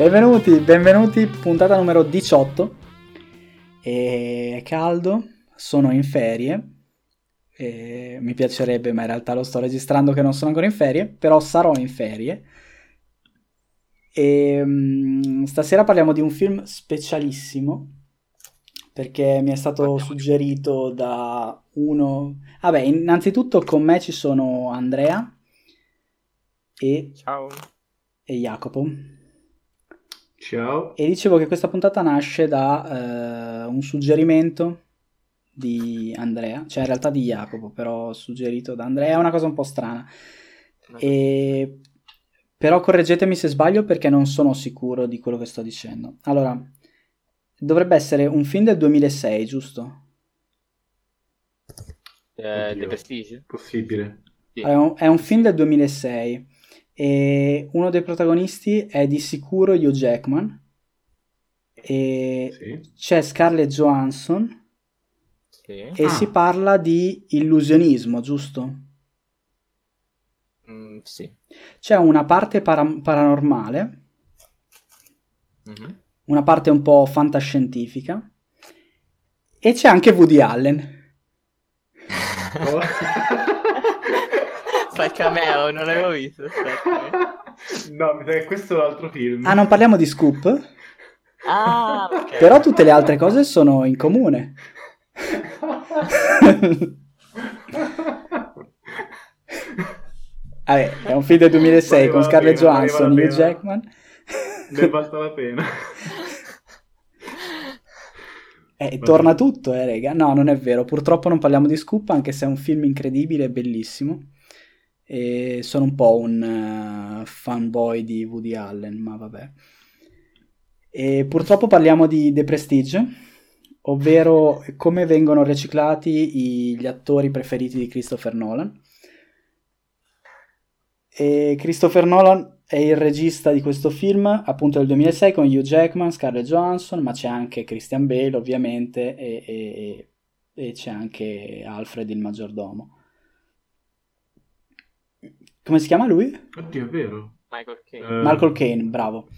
Benvenuti, benvenuti, puntata numero 18. È caldo, sono in ferie. Mi piacerebbe, ma in realtà lo sto registrando che non sono ancora in ferie, però sarò in ferie. E um, stasera parliamo di un film specialissimo perché mi è stato suggerito da uno. Vabbè, innanzitutto con me ci sono Andrea e, Ciao. e Jacopo. Ciao. E dicevo che questa puntata nasce da uh, un suggerimento di Andrea, cioè in realtà di Jacopo, però suggerito da Andrea, è una cosa un po' strana. E... Però correggetemi se sbaglio perché non sono sicuro di quello che sto dicendo. Allora, dovrebbe essere un film del 2006, giusto? Eh, The Prestige? Possibile. Sì. È, un, è un film del 2006 e uno dei protagonisti è di sicuro Hugh Jackman e sì. c'è Scarlett Johansson sì. e ah. si parla di illusionismo, giusto? Mm, sì. C'è una parte para- paranormale, mm-hmm. una parte un po' fantascientifica e c'è anche Woody Allen. Fa il cameo, non l'avevo visto. no, mi sa che questo è l'altro film. Ah, non parliamo di Scoop? Ah, okay. Però tutte le altre cose sono in comune. Vabbè, è un film del 2006 valeva con Scarlett pena, Johansson, Hugh Jackman. Ne basta la pena. Eh, torna tutto, eh, rega. No, non è vero. Purtroppo non parliamo di Scoop, anche se è un film incredibile e bellissimo e sono un po' un uh, fanboy di Woody Allen, ma vabbè. E purtroppo parliamo di The Prestige, ovvero come vengono riciclati gli attori preferiti di Christopher Nolan. E Christopher Nolan è il regista di questo film, appunto del 2006, con Hugh Jackman, Scarlett Johansson, ma c'è anche Christian Bale, ovviamente, e, e, e c'è anche Alfred il maggiordomo. Come si chiama lui? Oddio, è vero. Michael Caine. Uh... Michael Caine, bravo.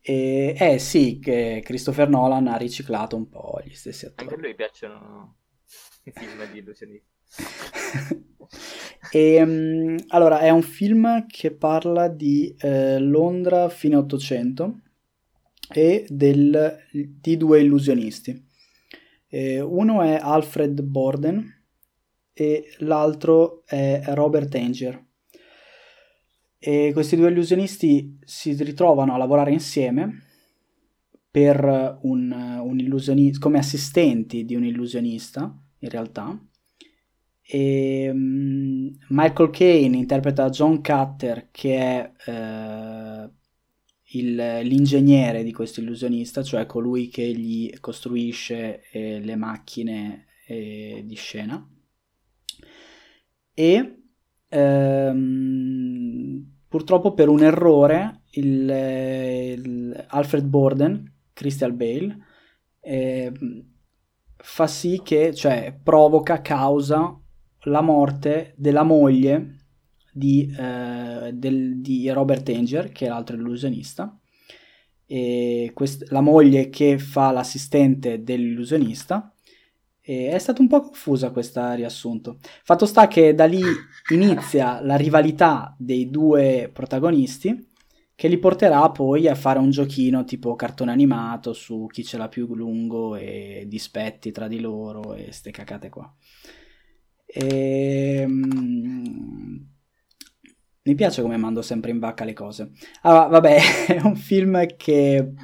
E, eh sì, che Christopher Nolan ha riciclato un po' gli stessi attori. Anche a lui piacciono i film di illusionisti. e, um, allora, è un film che parla di eh, Londra fine 800 e del, di due illusionisti. Eh, uno è Alfred Borden e l'altro è Robert Anger. E questi due illusionisti si ritrovano a lavorare insieme per un, un illusionista, come assistenti di un illusionista, in realtà. E, um, Michael Caine interpreta John Cutter, che è uh, il, l'ingegnere di questo illusionista, cioè colui che gli costruisce eh, le macchine eh, di scena. E ehm, purtroppo per un errore il, il Alfred Borden, Christian Bale, eh, fa sì che, cioè, provoca, causa la morte della moglie di, eh, del, di Robert Anger, che è l'altro illusionista. Quest- la moglie che fa l'assistente dell'illusionista e è stata un po' confusa questa riassunto. Fatto sta che da lì inizia la rivalità dei due protagonisti che li porterà poi a fare un giochino tipo cartone animato su chi ce l'ha più lungo e dispetti tra di loro e ste cacate qua. E... Ehm, mi piace come mando sempre in vacca le cose. Allora, vabbè, è un film che,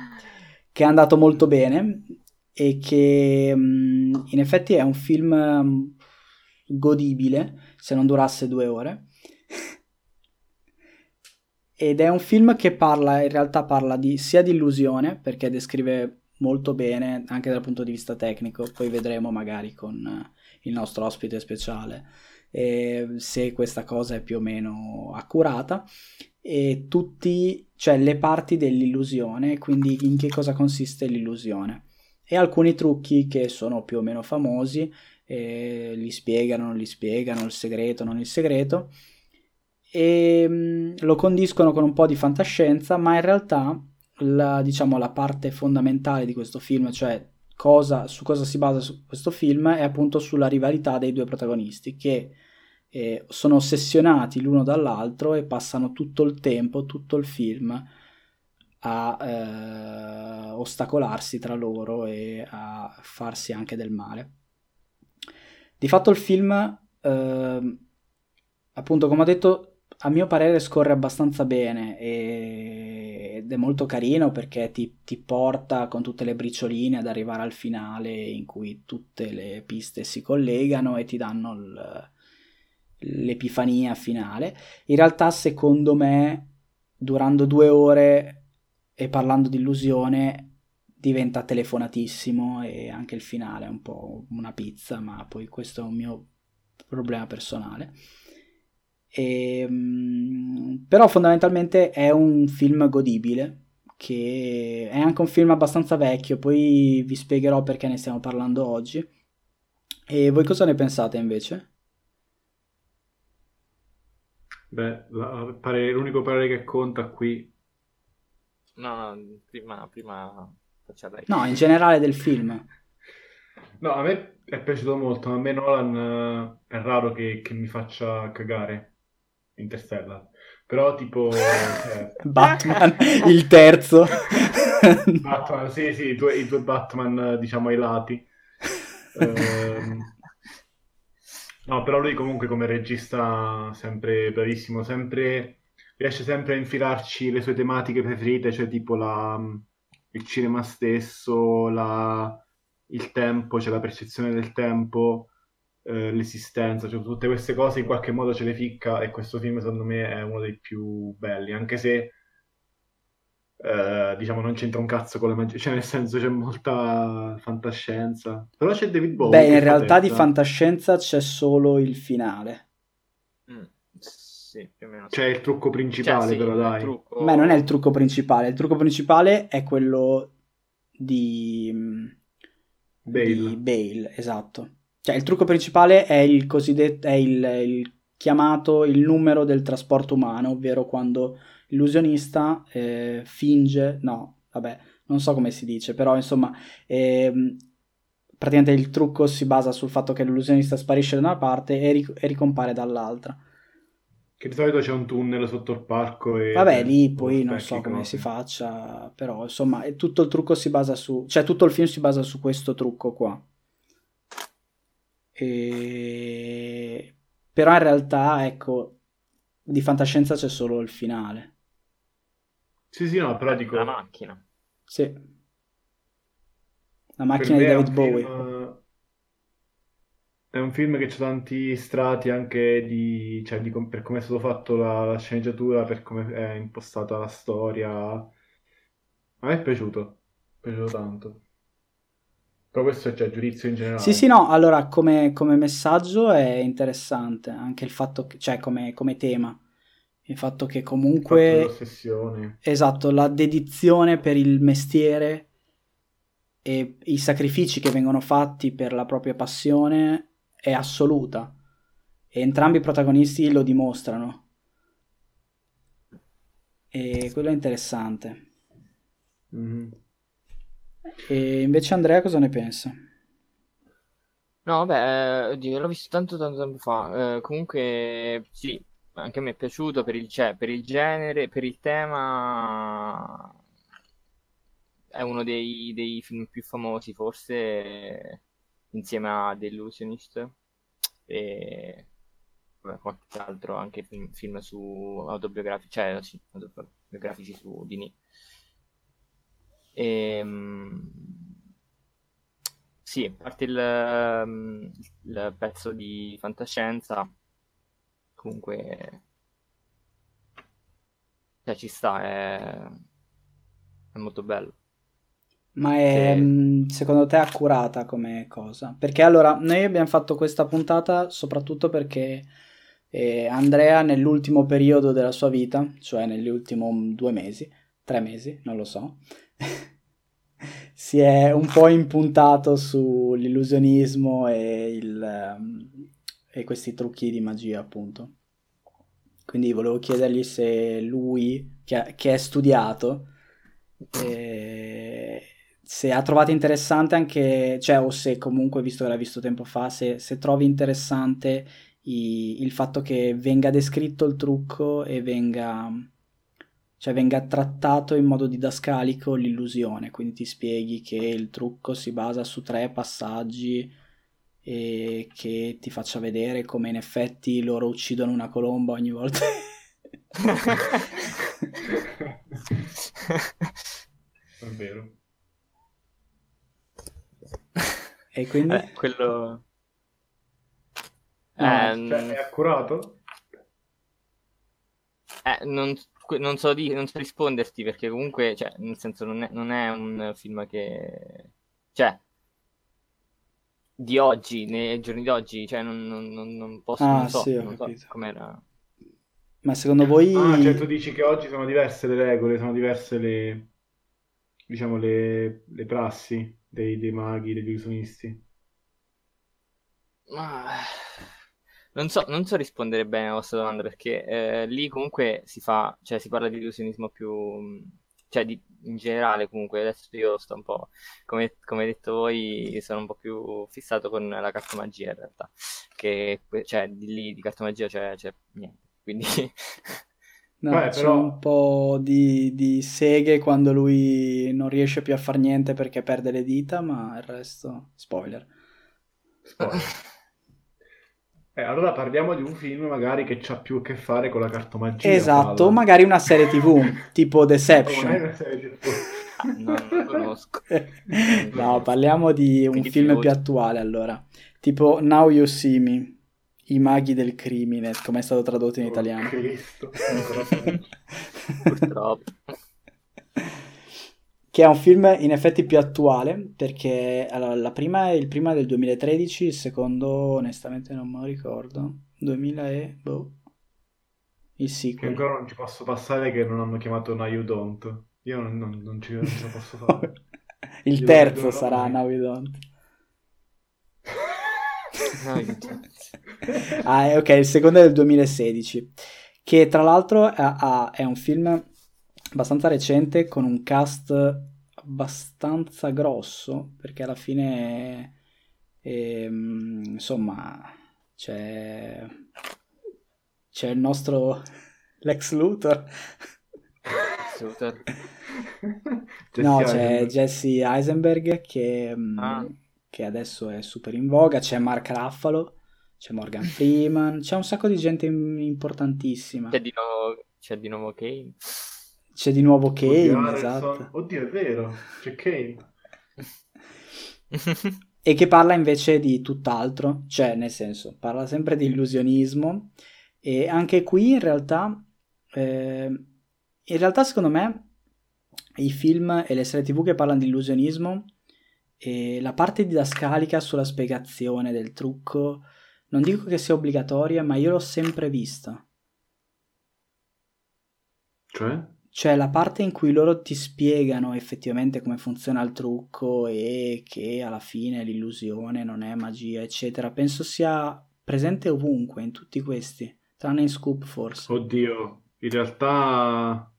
che è andato molto bene e che in effetti è un film godibile se non durasse due ore. Ed è un film che parla, in realtà parla di, sia di illusione, perché descrive molto bene anche dal punto di vista tecnico, poi vedremo magari con il nostro ospite speciale eh, se questa cosa è più o meno accurata e tutti, cioè le parti dell'illusione, quindi in che cosa consiste l'illusione e alcuni trucchi che sono più o meno famosi, eh, li spiegano, non li spiegano, il segreto, non il segreto, e mm, lo condiscono con un po' di fantascienza, ma in realtà la, diciamo, la parte fondamentale di questo film, cioè cosa, su cosa si basa questo film, è appunto sulla rivalità dei due protagonisti che eh, sono ossessionati l'uno dall'altro e passano tutto il tempo, tutto il film a eh, ostacolarsi tra loro e a farsi anche del male. Di fatto il film, eh, appunto come ho detto, a mio parere scorre abbastanza bene e... ed è molto carino perché ti, ti, porta con tutte le bricioline ad arrivare al finale in cui tutte le piste si collegano e ti danno il, l'epifania finale. In realtà, secondo me, durando due ore e parlando di illusione, diventa telefonatissimo e anche il finale è un po' una pizza, ma poi questo è un mio problema personale. E, ehm, però fondamentalmente è un film godibile che è anche un film abbastanza vecchio, poi vi spiegherò perché ne stiamo parlando oggi. E voi cosa ne pensate invece? Beh, la, pare, l'unico parere che conta qui... No, no, prima, prima faccia lei. No, in generale del film. No, a me è piaciuto molto, ma a me Nolan eh, è raro che, che mi faccia cagare. Interstellar. Però tipo... Eh... Batman, il terzo. Batman, sì, sì, i due, i due Batman, diciamo, ai lati. Eh... No, però lui comunque come regista sempre bravissimo, sempre... riesce sempre a infilarci le sue tematiche preferite, cioè tipo la... il cinema stesso, la... il tempo, cioè la percezione del tempo eh, l'esistenza, cioè tutte queste cose in qualche modo ce le ficca e questo film secondo me è uno dei più belli, anche se eh, diciamo non c'entra un cazzo con la magia, cioè nel senso c'è molta fantascienza, però c'è David Bowie. Beh, in realtà di fantascienza c'è solo il finale. Mm, sì, più o meno. C'è il trucco principale, cioè, sì, però dai. Trucco... Beh, non è il trucco principale, il trucco principale è quello di mm, Bale. Di Bale, esatto. Cioè, il trucco principale è il cosiddetto, è il, il chiamato il numero del trasporto umano, ovvero quando l'illusionista eh, finge, no, vabbè, non so come si dice, però insomma, eh, praticamente il trucco si basa sul fatto che l'illusionista sparisce da una parte e, ric- e, ricompare dall'altra. Che di solito c'è un tunnel sotto il parco e... Vabbè, lì poi non so come si faccia, però insomma, tutto il trucco si basa su... cioè tutto il film si basa su questo trucco qua. E... Però in realtà, ecco, di fantascienza c'è solo il finale. Sì, sì, no, però dico... La macchina. Sì. La macchina di David Bowie. Film... È un film che ha tanti strati anche di, cioè, di per come è stato fatto la, la, sceneggiatura, per come è impostata la storia. A me è piaciuto, è piaciuto tanto. Però questo è già giudizio in generale. Sì, sì, no, allora come, come messaggio è interessante, anche il fatto che, cioè come, come tema, il fatto che comunque... l'ossessione. Esatto, la dedizione per il mestiere e i sacrifici che vengono fatti per la propria passione è assoluta. E entrambi i protagonisti lo dimostrano. E quello è interessante. Mm-hmm. E invece Andrea cosa ne pensa? No, vabbè, oddio, l'ho visto tanto tanto tempo fa. Eh, comunque, sì, anche a me è piaciuto per il, cioè, per il genere, per il tema. È uno dei, dei film più famosi, forse insieme a The Illusionist e vabbè, qualche altro anche film, su autobiografici, cioè sì, autobiografici su Dini. E, ehm, sì, a parte il, il, pezzo di fantascienza, comunque cioè, ci sta, è, è molto bello. Ma è, e... secondo te accurata come cosa? Perché allora noi abbiamo fatto questa puntata soprattutto perché eh, Andrea nell'ultimo periodo della sua vita, cioè negli ultimi due mesi, tre mesi, non lo so, si è un po' impuntato sull'illusionismo e, il, e questi trucchi di magia, appunto. Quindi volevo chiedergli se lui, che, che è studiato, E se ha trovato interessante anche, cioè, o se comunque, visto che l'ha visto tempo fa, se, se trovi interessante i, il fatto che venga descritto il trucco e venga, cioè, venga trattato in modo didascalico l'illusione, quindi ti spieghi che il trucco si basa su tre passaggi e che ti faccia vedere come in effetti loro uccidono una colomba ogni volta. È vero. E quindi... Eh, quello... No, Ehm, Cioè, è accurato? eh, non, non so di, non so risponderti perché comunque, cioè, nel senso, non è, non è un film che... Cioè, di oggi, nei giorni d'oggi, cioè, non, non, non, posso, Ah, non so, sì, non so com'era. Ma secondo voi... Ah, cioè tu dici che oggi sono diverse le regole, sono diverse le, diciamo, le, le prassi dei, dei maghi, degli illusionisti. Ma... Non so, non so rispondere bene alla vostra domanda perché eh, lì comunque si fa, cioè si parla di illusionismo più, cioè di, in generale comunque, adesso io sto un po', come, come detto voi, sono un po' più fissato con la cartomagia in realtà, che cioè di lì di cartomagia c'è, c'è niente, quindi No, Beh, c'è però- un po' di, di seghe quando lui non riesce più a far niente perché perde le dita, ma il resto... Spoiler. Spoiler. Eh, allora parliamo di un film magari che ha più a che fare con la cartomagia. Esatto, magari una serie tv, tipo Oh, non è Deception. una serie TV. non lo conosco. No, parliamo di un Quindi film più- più attuale allora. Tipo Now You See Me, I maghi del crimine, come è stato tradotto in Oh, italiano. Cristo. Purtroppo. Che è un film in effetti più attuale, perché allora, la prima è il prima è del 2013, il secondo onestamente non me lo ricordo. 2000 e... boh. Il Che sequel. ancora non ci posso passare che non hanno chiamato Now You Don't. Io non, non- non ci non ce la posso fare. Il Io terzo sarà. Now You Don't. No, io- Ah, eh, ok, il secondo è del 2016, che tra l'altro ha- ha- è un film abbastanza recente con un cast abbastanza grosso, perché alla fine, ehm, insomma, c'è, c'è il nostro Lex Luthor, Luthor. no, c'è. Jesse Eisenberg che, mm, Ah. Che adesso è super in voga, c'è Mark Ruffalo, c'è Morgan Freeman, c'è un sacco di gente im- importantissima. C'è di nuovo, c'è di nuovo Kane. C'è di nuovo Kane, Harrelson. esatto. Oddio, è vero, c'è Kane. E che parla invece di tutt'altro, cioè nel senso, parla sempre di illusionismo e anche qui in realtà, eh, in realtà secondo me i film e le serie tv che parlano di illusionismo e la parte didascalica sulla spiegazione del trucco, non dico che sia obbligatoria, ma io l'ho sempre vista. Cioè? Cioè la parte in cui loro ti spiegano effettivamente come funziona il trucco e che alla fine l'illusione non è magia, eccetera, penso sia presente ovunque in tutti questi, tranne in Scoop forse. Oddio, in realtà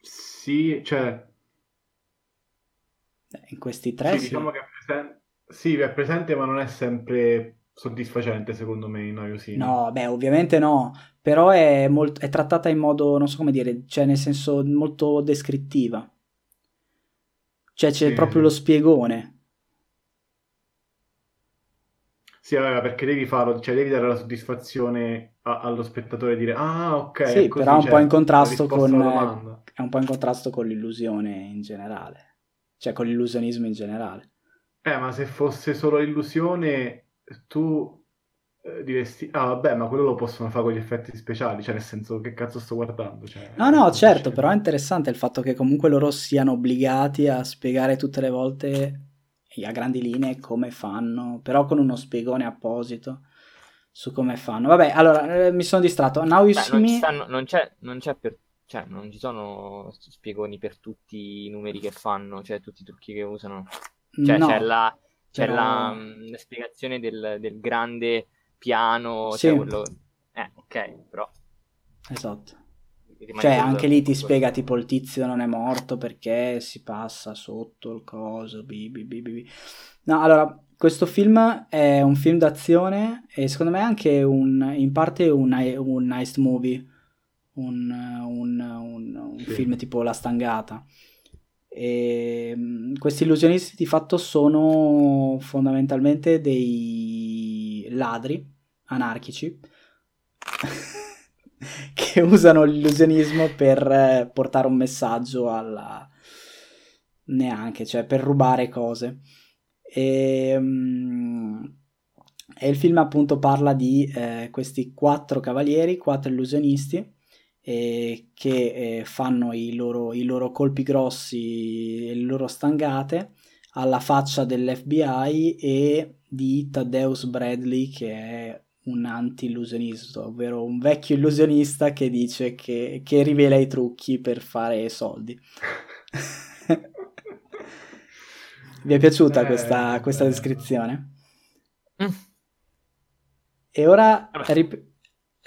sì, cioè In questi tre sì, sì. diciamo che è presente, sì, è presente, ma non è sempre soddisfacente secondo me in noiosino. No, beh, ovviamente no, però è, molt- è trattata in modo, non so come dire, cioè nel senso molto descrittiva. Cioè c'è Sì, proprio sì. lo spiegone. Sì, vabbè, perché devi farlo, cioè devi dare la soddisfazione a- allo spettatore e dire ah, ok, Sì, però è un cioè, po' in contrasto risposta con, eh, è un po' in contrasto con l'illusione in generale, cioè con l'illusionismo in generale. Eh, ma se fosse solo illusione, tu eh, diresti, ah, vabbè, ma quello lo possono fare con gli effetti speciali, cioè nel senso, che cazzo sto guardando? Cioè, No, no, certo, però è interessante il fatto che comunque loro siano obbligati a spiegare tutte le volte e a grandi linee come fanno, però con uno spiegone apposito su come fanno. Vabbè, allora, eh, mi sono distratto. Now you Beh, see non, stanno, non c'è, non c'è per, cioè, non ci sono spiegoni per tutti i numeri che fanno, cioè tutti i trucchi che usano. Cioè, no, c'è la, c'è però- la, mm, la spiegazione del, del grande piano, Sì. cioè quello... Eh, ok, però... Esatto. cioè, anche lì ti spiega tipo il tizio non è morto perché si passa sotto il coso. Bi, bi, bi, no, allora, questo film è un film d'azione e secondo me è anche un, in parte un, un heist movie, un, un, un sì. film tipo La Stangata. E mm, questi illusionisti di fatto sono fondamentalmente dei ladri anarchici che usano l'illusionismo per eh, portare un messaggio alla neanche, cioè per rubare cose. E, um, e il film appunto parla di eh, questi quattro cavalieri, quattro illusionisti eh, che eh, fanno i loro, i loro colpi grossi, le loro stangate alla faccia dell'FBI e di Thaddeus Bradley che è un anti-illusionista, ovvero un vecchio illusionista che dice che, che rivela i trucchi per fare soldi. Vi è piaciuta eh, questa, questa eh. descrizione? Mm. E ora rip-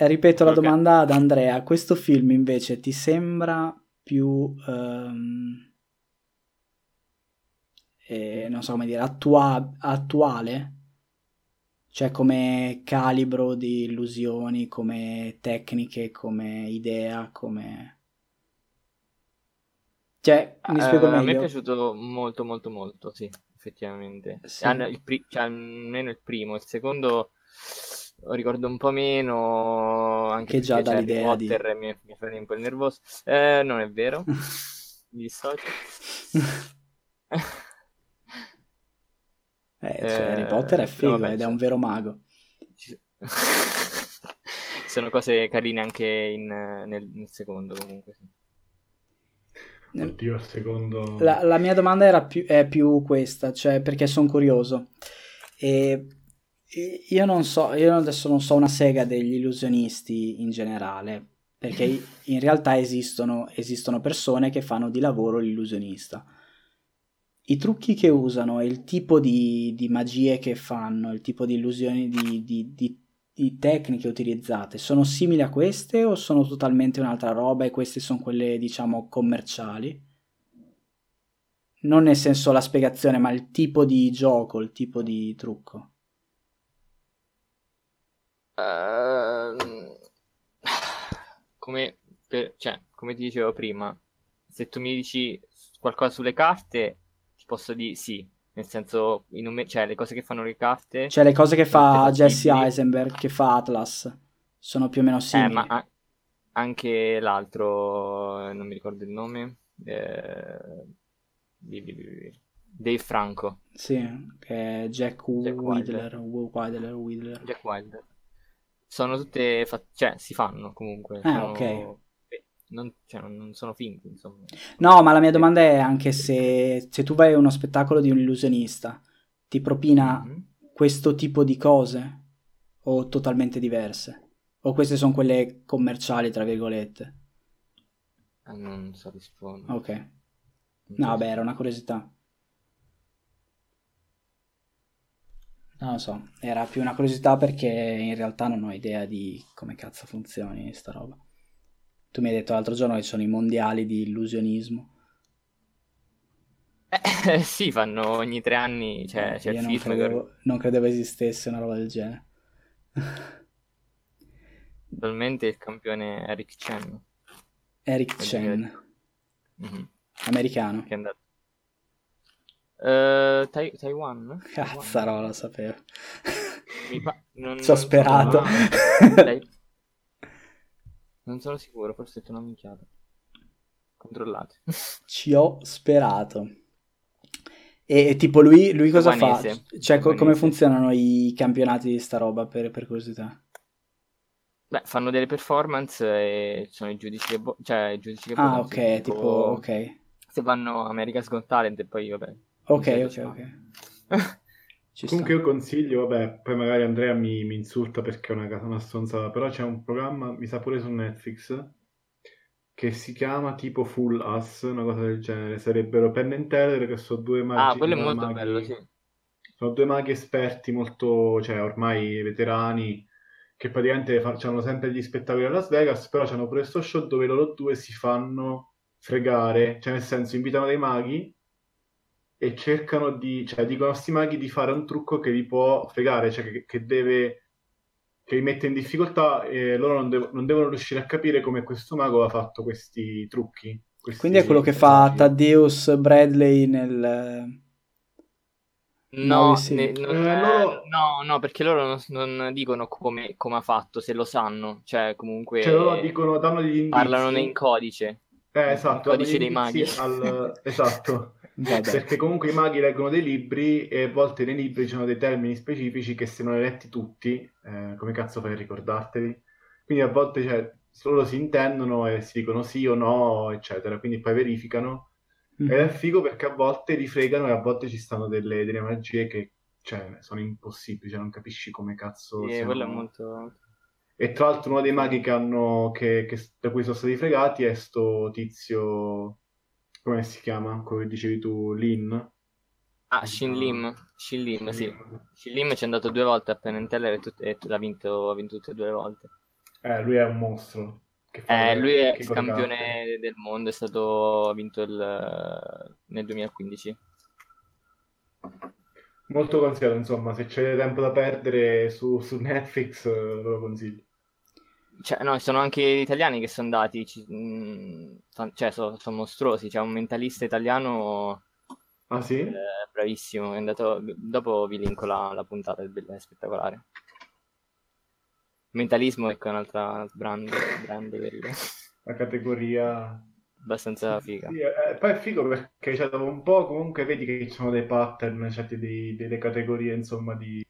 ripeto la okay. domanda ad Andrea. Questo film invece ti sembra più... Um, eh, non so come dire, attua- attuale cioè come calibro di illusioni, come tecniche, come idea, come... Cioè, mi uh, spiego meglio. A me è piaciuto molto, molto, molto, sì, effettivamente. Sì. Il pri- cioè, almeno il primo, il secondo lo ricordo un po' meno, anche che già dall'idea Potter di... mi, mi fa un po' nervoso. Eh, non è vero, mi dissocio. Eh, cioè, Harry Potter è figo vabbè, ed è un vero mago. sono cose carine anche in, nel, nel, secondo comunque. Oddio, il secondo... La, la mia domanda era più, è più questa, cioè perché sono curioso. E io non so, io adesso non so una sega degli illusionisti in generale, perché in realtà esistono, esistono persone che fanno di lavoro l'illusionista i trucchi che usano e il tipo di, di magie che fanno, il tipo di illusioni, di, di, di, tecniche utilizzate, sono simili a queste o sono totalmente un'altra roba e queste sono quelle, diciamo, commerciali? Non nel senso la spiegazione, ma il tipo di gioco, il tipo di trucco. Uh, come, per, cioè, come ti dicevo prima, se tu mi dici qualcosa sulle carte posso dire sì, nel senso, numer- cioè le cose che fanno le carte... Cioè le cose che fa Jesse Eisenberg, che fa Atlas, sono più o meno simili. Eh, ma a- anche l'altro, non mi ricordo il nome, eh... Dave Franco. Sì, che è Jack, Jack Widler, Widler, Widler. Jack Wilder. Sono tutte, fa- cioè si fanno comunque. Ah, sono... ok non, cioè, non sono finti, insomma. No, ma la mia domanda è anche se, se tu vai a uno spettacolo di un illusionista, ti propina mm-hmm. questo tipo di cose o totalmente diverse? O queste sono quelle commerciali, tra virgolette? Eh, non so rispondere. Ok. No, vabbè, era una curiosità. Non lo so, era più una curiosità perché in realtà non ho idea di come cazzo funzioni sta roba. Tu mi hai detto l'altro giorno che sono i mondiali di illusionismo. Eh, sì, fanno ogni tre anni, cioè, eh, c'è il non credevo, che... non credevo esistesse una roba del genere. Attualmente il campione è Eric Chen. Eric Chen. Mm-hmm. Americano. Che è andato. Uh, tai- Taiwan? Cazzarola, lo sapevo. Pa- non, Ci ho sperato. Dai. Non sono sicuro, forse ho detto una minchiata. Controllate. Ci ho sperato. E, e tipo lui, lui cosa Vanese. fa? Cioè co- come funzionano i campionati di sta roba per, per, curiosità? Beh, fanno delle performance e sono i giudici che, bo- cioè, i giudici che Ah, ok, tipo, tipo, ok. Se vanno America's Got Talent e poi vabbè. Ok, ok, ok. Ci Comunque sta. io consiglio, vabbè, poi magari Andrea mi, mi insulta perché è una, una stronzata, però c'è un programma, mi sa pure su Netflix, che si chiama tipo Full Us, una cosa del genere. Sarebbero Penn and Teller, che sono due maghi. Ah, quello è molto maghi, bello, sì. Sono due maghi esperti molto, cioè ormai veterani, che praticamente facciano sempre gli spettacoli a Las Vegas, però hanno pure questo show dove loro due si fanno fregare, cioè nel senso invitano dei maghi e cercano di, cioè dicono a questi maghi di fare un trucco che li può fregare, cioè che, che deve, che li mette in difficoltà e loro non, dev- non, devono riuscire a capire come questo mago ha fatto questi trucchi. Questi Quindi è quello che fa Thaddeus Bradley nel... No, ne, non, eh, loro... no, no, perché loro non, non dicono come, come, ha fatto, se lo sanno, cioè comunque cioè, loro dicono, danno degli indizi. parlano in codice. Eh, esatto, codice dei maghi. Al... esatto. Perché comunque i maghi leggono dei libri e a volte nei libri ci sono dei termini specifici che se non hai letti tutti, eh, come cazzo fai a ricordarteli? Quindi a volte cioè, loro si intendono e si dicono sì o no, eccetera. Quindi poi verificano. Mm. Ed è figo perché a volte li fregano e a volte ci stanno delle, delle magie che cioè, sono impossibili, cioè non capisci come cazzo... Sì, quello è molto... E tra l'altro uno dei maghi che hanno, che, che, da cui sono stati fregati è sto tizio come si chiama? Come dicevi tu, Lin? Ah, Shin Lim, Shin Lim, sì. Shin Lim ci è andato due volte a Penn and Teller e, tut- e ha, vinto, ha vinto tutte e due le volte. Eh, lui è un mostro. Eh, lui è campione del mondo, è stato ha vinto il, nel 2015. Molto consigliato, insomma, se c'è tempo da perdere su, su Netflix lo consiglio. Cioè, no, sono anche italiani che sono andati, ci, mh, mm, cioè, sono, sono mostruosi. C'è un mentalista italiano ah, sì? eh, bravissimo. È andato, dopo vi linko la, la puntata, è spettacolare. Mentalismo ecco, è un'altra brand, brand del... La categoria abbastanza figa. Sì, eh, poi è figo perché cioè, dopo un po' comunque vedi che ci sono dei pattern, cioè dei, delle categorie insomma di,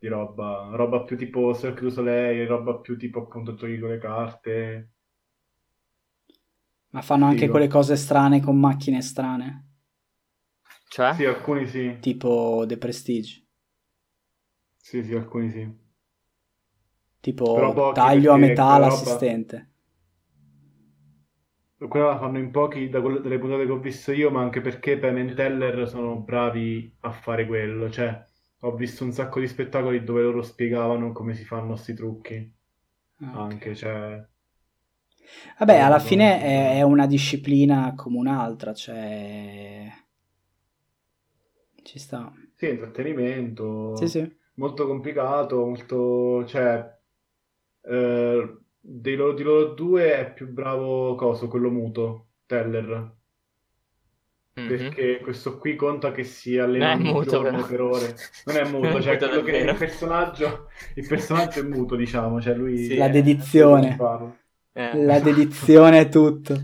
di roba, roba più tipo Cirque du Soleil, roba più tipo appunto con le carte. Ma fanno anche quelle cose strane con macchine strane. Cioè? Sì, alcuni sì. Tipo The Prestige. Sì, sì, alcuni sì. Tipo taglio a metà l'assistente. Roba... Quella la fanno in pochi da quelle, delle puntate che ho visto io, ma anche perché Penn Teller sono bravi a fare quello. Cioè, ho visto un sacco di spettacoli dove loro spiegavano come si fanno questi trucchi. Okay. Anche, cioè... Vabbè, alla fine è, è, una disciplina come un'altra, cioè... Ci sta. Sì, intrattenimento. Sì, sì. Molto complicato, molto... cioè... Eh, dei loro, di loro due è più bravo coso, quello muto, Teller. Mm-hmm. Perché questo qui conta che si allena un muto, giorno per ore. Non è muto, cioè quello che il personaggio, il personaggio è muto, diciamo, cioè lui sì, la dedizione. Eh. La dedizione è tutto.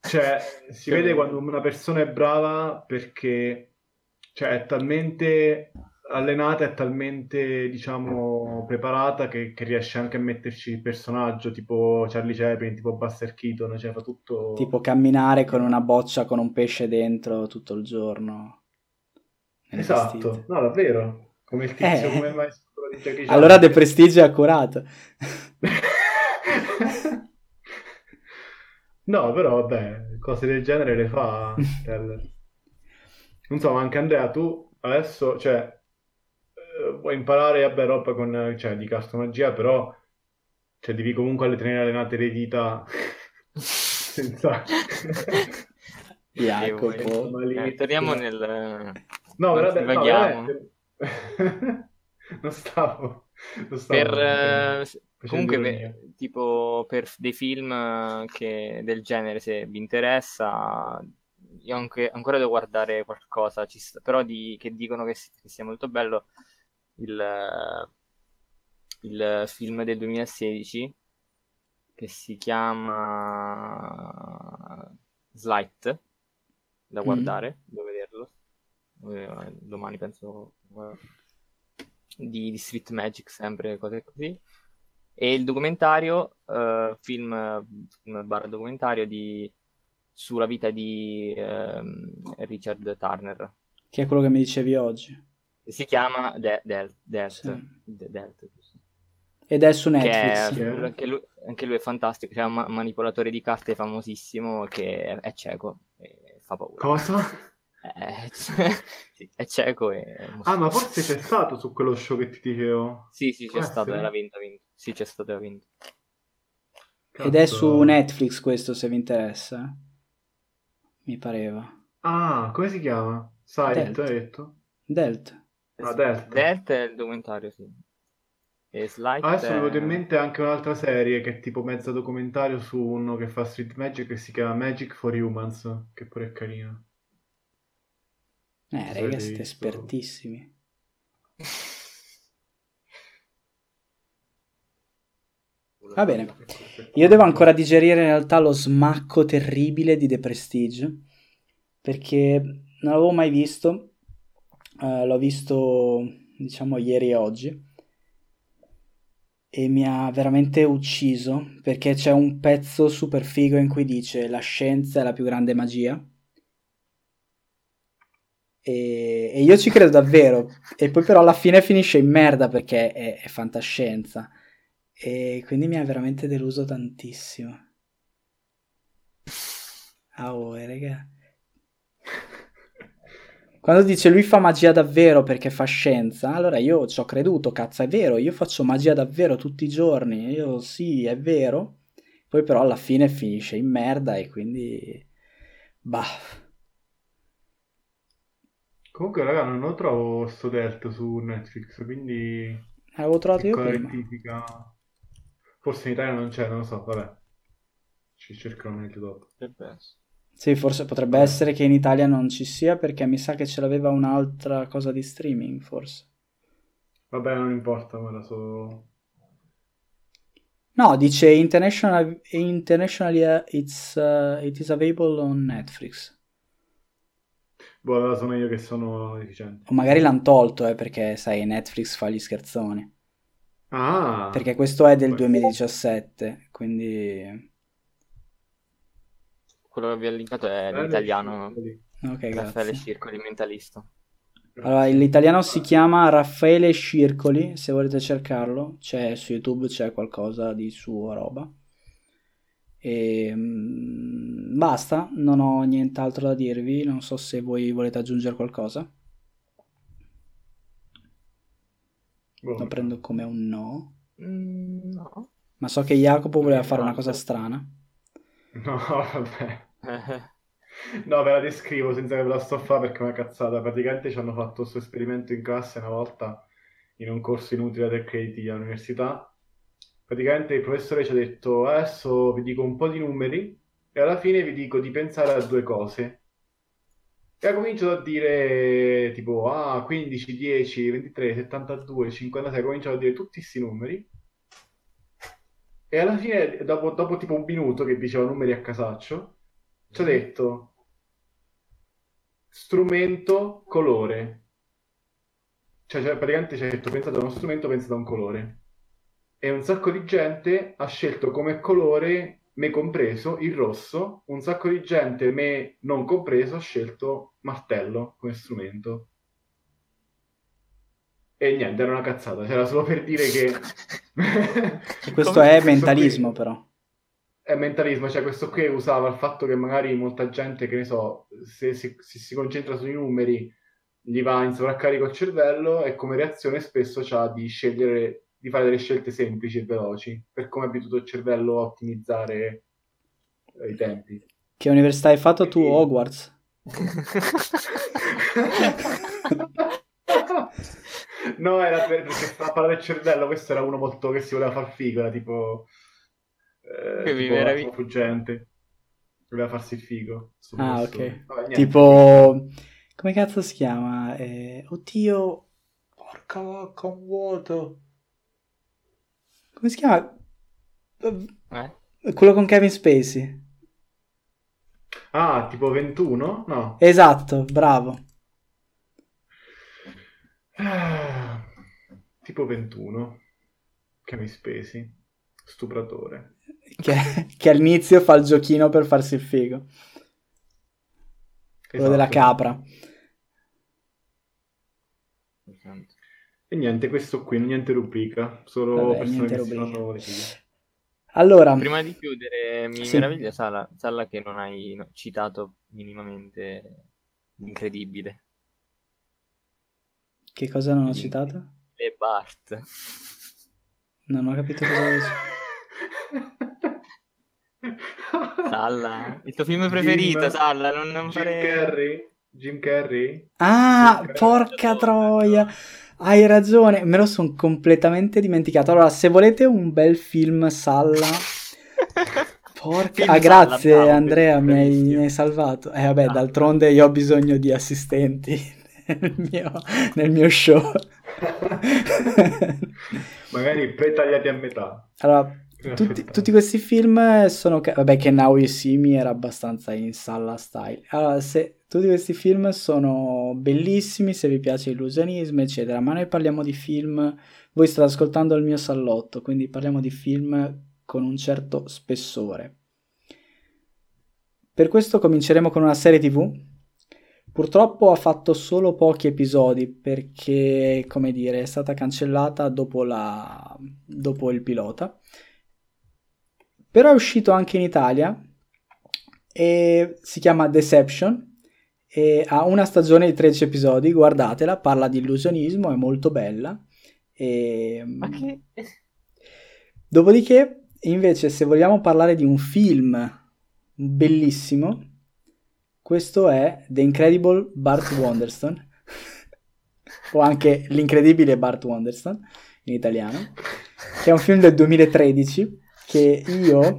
Cioè, si vede quando una persona è brava perché cioè, è talmente allenata è talmente, diciamo, preparata che, che, riesce anche a metterci il personaggio tipo Charlie Chaplin, tipo Buster Keaton, cioè fa tutto... Tipo camminare con una boccia con un pesce dentro tutto il giorno. Esatto, vestiti. no, davvero. Come il tizio, eh. come Chan. Allora The Prestige è accurato. no, però vabbè, cose del genere le fa. non so, anche Andrea, tu adesso, cioè, vuoi imparare, vabbè, roba con, cioè, di cartomagia, però cioè, devi comunque tenere allenate le dita senza... Jacopo. Eh, torniamo nel... No, veramente, no, veramente... non stavo... Non stavo per, uh, comunque, per, tipo, per dei film che, del genere, se vi interessa, io anche, ancora devo guardare qualcosa, sta, però di, che dicono che, che sia molto bello il, il film del 2016 che si chiama Slight da mhm. guardare, mm. devo vederlo eh, domani penso di, di, Street Magic sempre cose così e il documentario uh, film, film barra documentario di, sulla vita di um, Richard Turner che è quello che mi dicevi oggi si chiama De- Del- Delt, sì. De- Delt ed è su Netflix. È, anche, lui, anche, lui, è fantastico, c'è un ma- manipolatore di carte famosissimo che è, è cieco e fa paura. Cosa? Eh, sì, è cieco e... Ah, ma forse c'è stato su quello show che ti dicevo. Sì, sì, c'è stato, era vinto, vinto. Sì, c'è stato, era vinto. Ed è su Netflix questo, se vi interessa. Mi pareva. Ah, come si chiama? Silent, hai detto? Delt. Ah, Delt. Delt è il documentario, sì. E Slide Adesso mi è venuto in è... mente anche un'altra serie che è tipo mezzo documentario su uno che fa Street Magic che si chiama Magic for Humans, che pure è carino. Eh, raga, siete visto. espertissimi. Va bene. Io devo ancora digerire in realtà lo smacco terribile di The Prestige, perché non l'avevo mai visto, eh, l'ho visto diciamo ieri e oggi, e mi ha veramente ucciso, perché c'è un pezzo super figo in cui dice la scienza è la più grande magia. E, e io ci credo davvero, e poi però alla fine finisce in merda perché è, è fantascienza. E quindi mi ha veramente deluso tantissimo. Ah, oh, eh, raga. Quando dice lui fa magia davvero perché fa scienza, allora io ci ho creduto, cazzo, è vero, io faccio magia davvero tutti i giorni, io sì, è vero. Poi però alla fine finisce in merda e quindi... Bah. Comunque, raga, non lo trovo sto Delt su Netflix, quindi L'avevo trovato io prima. Forse in Italia non c'è, non lo so, vabbè. Ci cercherò meglio dopo. Potrebbe essere. Sì, forse potrebbe essere che in Italia non ci sia perché mi sa che ce l'aveva un'altra cosa di streaming, forse. Vabbè, non importa, me la so... No, dice international, internationally uh, it's, uh, it is available on Netflix. Boh, allora sono io che sono deficiente. O magari l'hanno tolto, eh, perché sai, Netflix fa gli scherzoni. Ah! Perché questo è del Poi- 2017, quindi... Quello che vi ho linkato è l'italiano circoli. Ok, Raffaele grazie. Circoli, mentalista. Allora, l'italiano si chiama Raffaele Circoli, se volete cercarlo, c'è su YouTube, c'è qualcosa di sua roba. E mm, basta, non ho nient'altro da dirvi, non so se voi volete aggiungere qualcosa. Boh, Lo prendo come un no, Mm, no. ma so che Jacopo voleva Ok, fare una altro. cosa strana. No, vabbè. No, ve la descrivo senza che ve la sto a fare perché è una cazzata. Praticamente ci hanno fatto questo esperimento in classe una volta in un corso inutile del crediti all'università. Praticamente il professore ci ha detto adesso vi dico un po' di numeri e alla fine vi dico di pensare a due cose. E ha cominciato a dire tipo ah, 15, 10, 23, 72, 56, ha cominciato a dire tutti questi numeri. E alla fine, dopo, dopo tipo un minuto che diceva numeri a casaccio, ci ha detto strumento, colore. Cioè, cioè, praticamente ci ha detto pensate a uno strumento, pensate a un colore. E un sacco di gente ha scelto come colore, me compreso, il rosso. Un sacco di gente, me non compreso, ha scelto martello come strumento. E niente, era una cazzata. C'era solo per dire che... Questo è questo qui- mentalismo, però. È mentalismo, cioè questo qui usava il fatto che magari molta gente, che ne so, se, se- se si concentra sui numeri, gli va in sovraccarico il cervello e come reazione spesso c'ha di scegliere, di fare delle scelte semplici e veloci, per come è abituato il cervello a ottimizzare eh, i tempi. Che università hai fatto tu, Hogwarts? No, era per, perché stava a parlare del cervello, questo era uno molto che si voleva far figo, era tipo... Eh, Che tipo attimo fuggente. Voleva farsi il figo. Ah, ok. Vabbè. Tipo... Come cazzo si chiama? Eh, oddio... Porca vacca, un vuoto. Come si chiama? Eh? Quello con Kevin Spacey. Ah, tipo 21? No. Esatto, bravo. Tipo 21. Che mi spesi. Stupratore. Che, che all'inizio fa il giochino per farsi il figo. Quello Esatto. della capra. E niente, questo qui, niente rubrica. Solo Vabbè, persone che si rubrica. fanno le fighe. Allora, Prima di chiudere, mi Sì. meraviglia Sala, Sala che non hai no, citato minimamente Incredibile. Che cosa non ho citato? Le Bart. Non ho capito cosa dici. Salla. Il tuo film preferito, Jim- Salla, non, non Jim fare... Carrey? Jim Carrey? Ah, Sì, porca troia! Hai ragione, me lo sono completamente dimenticato. Allora, se volete un bel film Salla... Porca... Film Ah, Salla, grazie bravo, Andrea, mi hai, mi hai salvato. Eh vabbè, Ah. d'altronde io ho bisogno di assistenti nel mio, nel mio show. Magari pre-tagliati a metà. Allora, tutti, tutti questi film sono... Vabbè, che Now You See Me era abbastanza in Salla style. Allora, se, tutti questi film sono bellissimi, se vi piace illusionismo, eccetera. Ma noi parliamo di film... Voi state ascoltando il mio sallotto, quindi parliamo di film con un certo spessore. Per questo cominceremo con una serie TV. Purtroppo ha fatto solo pochi episodi perché, come dire, è stata cancellata dopo, la... dopo il pilota. Però è uscito anche in Italia e si chiama Deception e ha una stagione di 13 episodi, guardatela, parla di illusionismo, è molto bella. E... Ma che... Dopodiché, invece, se vogliamo parlare di un film bellissimo, questo è The Incredible Bart Wonderstone, o anche L'incredibile Bart Wonderstone in italiano, che è un film del 2013 che io,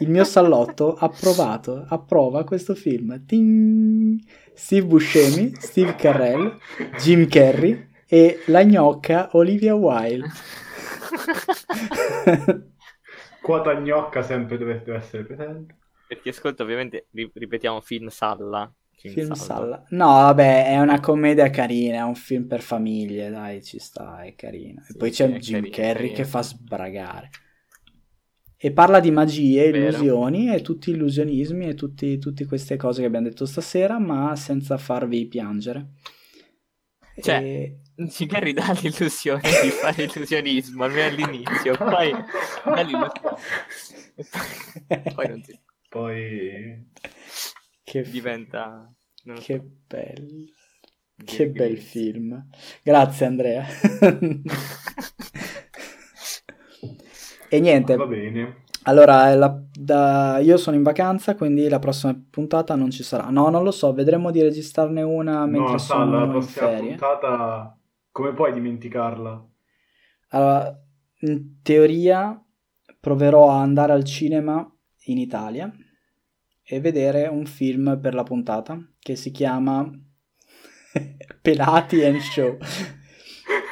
il mio sallotto, ha approvato, approva questo film. Ting! Steve Buscemi, Steve Carell, Jim Carrey e la gnocca Olivia Wilde. Quota gnocca sempre deve essere presente. Per chi ascolta, ovviamente, ri- ripetiamo film Salla. Film Salla. No, vabbè, è una commedia carina, è un film per famiglie, dai, ci sta, è carino. Sì, e poi c'è Jim carino, Carrey carino. che fa sbragare. E parla di magie, illusioni e tutti illusionismi e tutti- tutte queste cose che abbiamo detto stasera, ma senza farvi piangere. Cioè, E- Jim Carrey dà l'illusione di fare illusionismo almeno all'inizio, poi dà l'illusione. Poi, poi non si Poi... Che, f- diventa... non lo che so, bello. Che bel film. Grazie Andrea. e niente, Va bene. allora la- da- io sono in vacanza, quindi la prossima puntata non ci sarà. No, non lo so, vedremo di registrarne una mentre No, sono Salla, la in prossima ferie. puntata... Come puoi dimenticarla? Allora, in teoria proverò a andare al cinema in Italia e vedere un film per la puntata che si chiama Pelati and Show.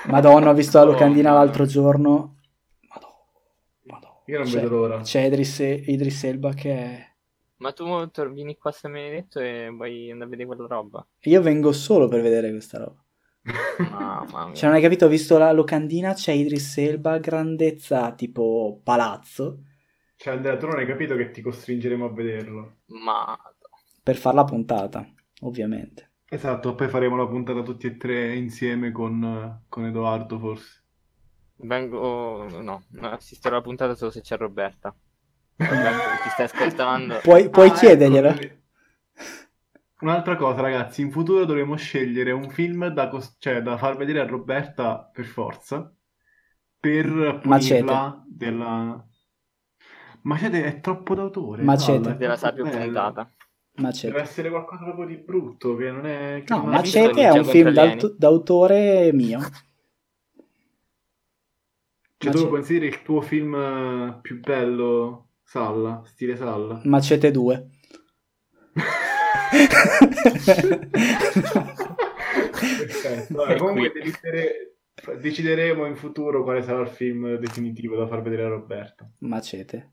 Madonna, ho visto la locandina l'altro giorno. Madonna, Madonna. Io non C'è- vedo l'ora. C'è Idris, Idris Elba che è... Ma tu vieni qua a San Benedetto e vuoi andare a vedere quella roba? Io vengo solo per vedere questa roba. Mamma mia. Cioè, non hai capito? Ho visto la locandina, c'è Idris Elba, grandezza tipo palazzo, Cioè, Andrea, tu non hai capito che ti costringeremo a vederlo. Ma... per fare la puntata, ovviamente. Esatto, poi faremo la puntata tutti e tre insieme con, con Edoardo, forse. Vengo... No, assisterò alla puntata solo se c'è Roberta. Roberta, che ti stai ascoltando. Puoi, puoi Ah, chiederglielo? ecco. Un'altra cosa, ragazzi, in futuro dovremo scegliere un film da, cos- cioè, da far vedere a Roberta per forza, per Macete. punirla della... Macete è troppo d'autore. Macete. È Della sabbia bello. puntata. Deve Macete. essere qualcosa proprio di brutto, che non è... che No, non Macete è un film d'auto- d'autore mio. Cioè, tu Macete. lo consideri il tuo film eh, più bello, Salla, stile Salla? Macete 2. Perfetto. Comunque decidere- decideremo in futuro quale sarà il film definitivo da far vedere a Roberta. Macete.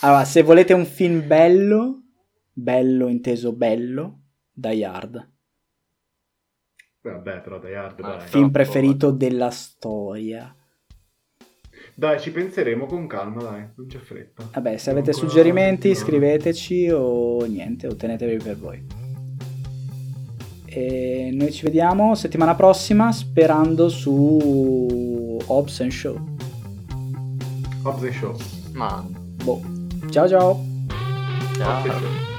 Allora, se volete un film bello, bello inteso bello, Die Hard. Vabbè, però dai, hard, Ma dai. film preferito della storia. Dai, ci penseremo con calma, dai, non c'è fretta. Vabbè, se avete ancora suggerimenti settimana. scriveteci o niente, o tenetevi per voi. E noi ci vediamo settimana prossima sperando su Hobbs and Show. Hobbs and Show. Ma... Boh. Ciao ciao. Ciao. Hobbs and Show.